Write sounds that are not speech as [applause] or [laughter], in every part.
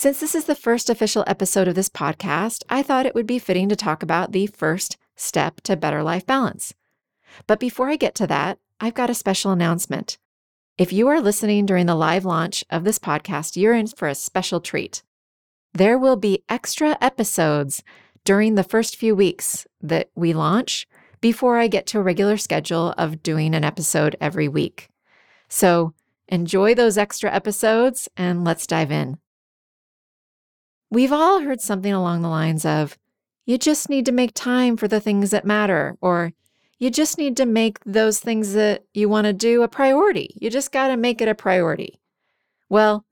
Since this is the first official episode of this podcast, I thought it would be fitting to talk about the first step to better life balance. But before I get to that, I've got a special announcement. If you are listening during the live launch of this podcast, you're in for a special treat. There will be extra episodes during the first few weeks that we launch before I get to a regular schedule of doing an episode every week. So enjoy those extra episodes and let's dive in. We've all heard something along the lines of, you just need to make time for the things that matter, or you just need to make those things that you want to do a priority. You just got to make it a priority. Well,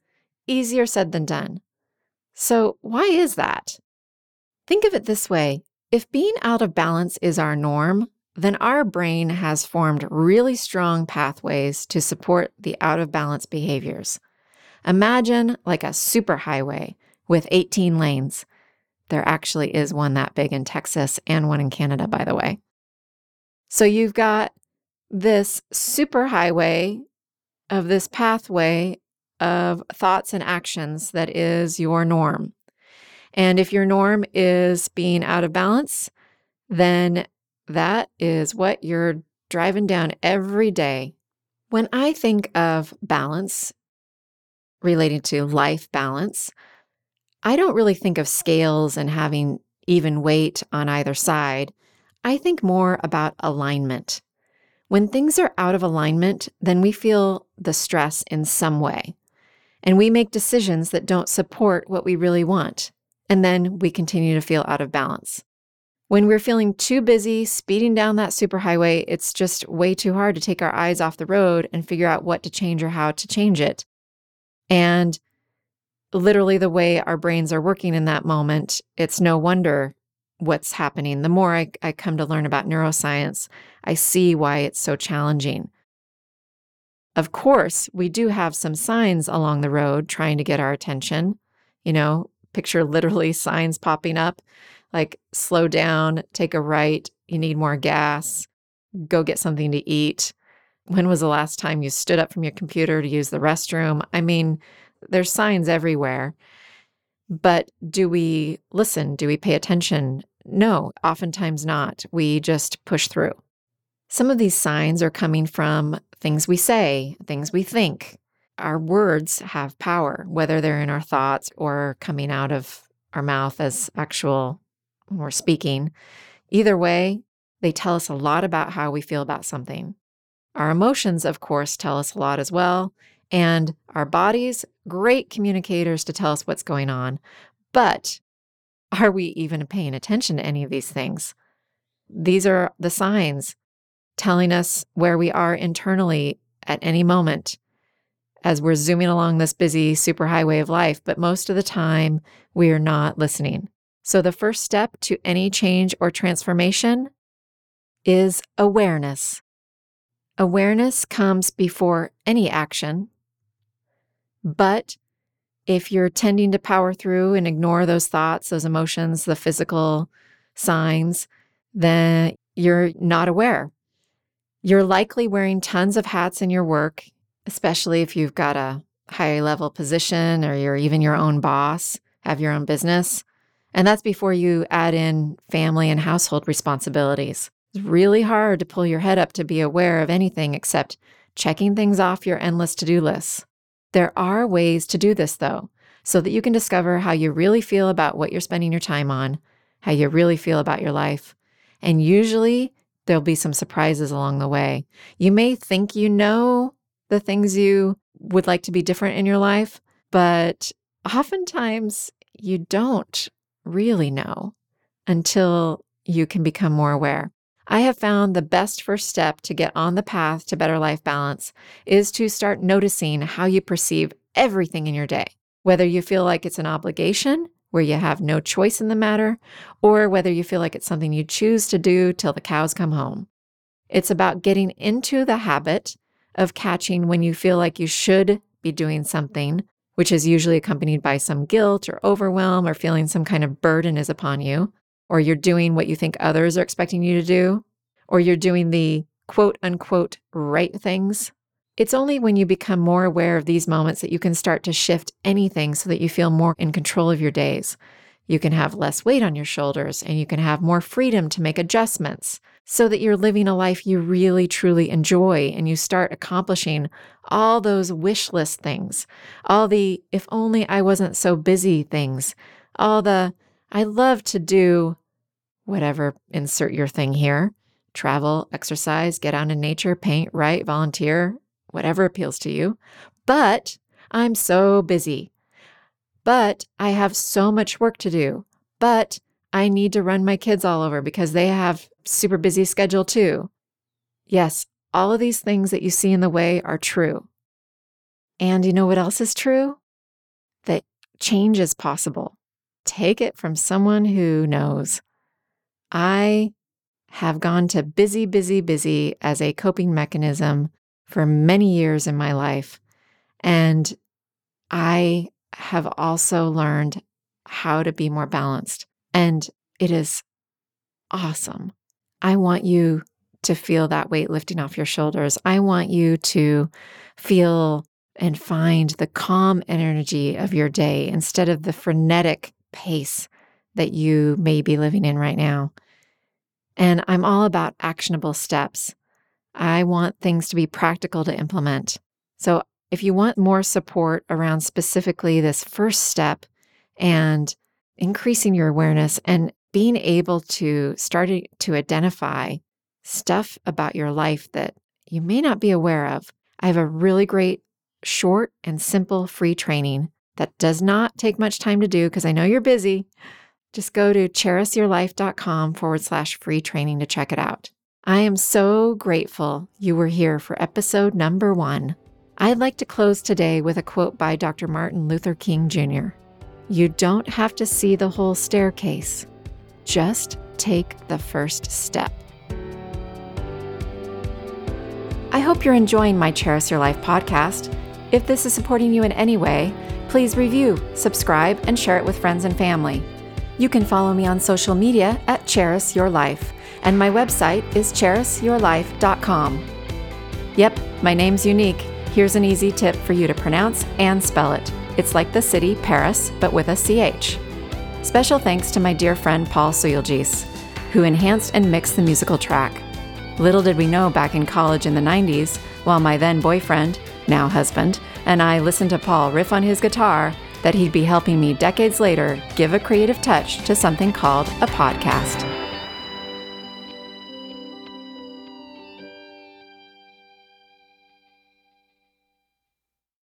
easier said than done. So, why is that? Think of it this way if being out of balance is our norm, then our brain has formed really strong pathways to support the out of balance behaviors. Imagine like a superhighway with 18 lanes. There actually is one that big in Texas and one in Canada, by the way. So you've got this superhighway of this pathway of thoughts and actions that is your norm. And if your norm is being out of balance, then that is what you're driving down every day. When I think of balance relating to life balance, I don't really think of scales and having even weight on either side. I think more about alignment. When things are out of alignment, then we feel the stress in some way. And we make decisions that don't support what we really want. And then we continue to feel out of balance. When we're feeling too busy speeding down that superhighway, it's just way too hard to take our eyes off the road and figure out what to change or how to change it. And literally the way our brains are working in that moment, it's no wonder what's happening. The more I, I come to learn about neuroscience, I see why it's so challenging. Of course, we do have some signs along the road trying to get our attention. You know, picture literally [laughs] signs popping up like slow down, take a right, you need more gas, go get something to eat. When was the last time you stood up from your computer to use the restroom? I mean, there's signs everywhere. But do we listen? Do we pay attention? No, oftentimes not. We just push through. Some of these signs are coming from things we say, things we think. Our words have power, whether they're in our thoughts or coming out of our mouth as actual when we're speaking. Either way, they tell us a lot about how we feel about something. Our emotions, of course, tell us a lot as well. And our bodies, great communicators to tell us what's going on. But are we even paying attention to any of these things? These are the signs telling us where we are internally at any moment as we're zooming along this busy superhighway of life. But most of the time, we are not listening. So, the first step to any change or transformation is awareness. Awareness comes before any action but if you're tending to power through and ignore those thoughts, those emotions, the physical signs, then you're not aware. You're likely wearing tons of hats in your work, especially if you've got a high level position or you're even your own boss, have your own business. And that's before you add in family and household responsibilities. It's really hard to pull your head up to be aware of anything except checking things off your endless to do lists. There are ways to do this, though, so that you can discover how you really feel about what you're spending your time on, how you really feel about your life. And usually there'll be some surprises along the way. You may think you know the things you would like to be different in your life, but oftentimes you don't really know until you can become more aware. I have found the best first step to get on the path to better life balance is to start noticing how you perceive everything in your day, whether you feel like it's an obligation where you have no choice in the matter, or whether you feel like it's something you choose to do till the cows come home. It's about getting into the habit of catching when you feel like you should be doing something, which is usually accompanied by some guilt or overwhelm or feeling some kind of burden is upon you, or you're doing what you think others are expecting you to do, or you're doing the quote unquote right things. It's only when you become more aware of these moments that you can start to shift anything so that you feel more in control of your days. You can have less weight on your shoulders and you can have more freedom to make adjustments so that you're living a life you really truly enjoy and you start accomplishing all those wish list things, all the if only I wasn't so busy things, all the I love to do whatever, insert your thing here travel, exercise, get out in nature, paint, write, volunteer, whatever appeals to you. But I'm so busy. But I have so much work to do. But I need to run my kids all over because they have super busy schedule too. Yes, all of these things that you see in the way are true. And you know what else is true? That change is possible. Take it from someone who knows. I have gone to busy, busy, busy as a coping mechanism for many years in my life. And I have also learned how to be more balanced. And it is awesome. I want you to feel that weight lifting off your shoulders. I want you to feel and find the calm energy of your day instead of the frenetic pace that you may be living in right now. And I'm all about actionable steps. I want things to be practical to implement. So if you want more support around specifically this first step and increasing your awareness and being able to start to identify stuff about your life that you may not be aware of, I have a really great short and simple free training that does not take much time to do because I know you're busy. Just go to charisyourlife.com forward slash free training to check it out. I am so grateful you were here for episode number one. I'd like to close today with a quote by Dr. Martin Luther King Jr. You don't have to see the whole staircase, just take the first step. I hope you're enjoying my Charis Your Life podcast. If this is supporting you in any way, please review, subscribe, and share it with friends and family. You can follow me on social media at Charis Your Life, and my website is charisyourlife.com. Yep, my name's unique. Here's an easy tip for you to pronounce and spell it. It's like the city Paris, but with a CH. Special thanks to my dear friend Paul Suyulgis, who enhanced and mixed the musical track. Little did we know back in college in the 90s, while my then boyfriend, now husband, and I listened to Paul riff on his guitar, that he'd be helping me decades later give a creative touch to something called a podcast.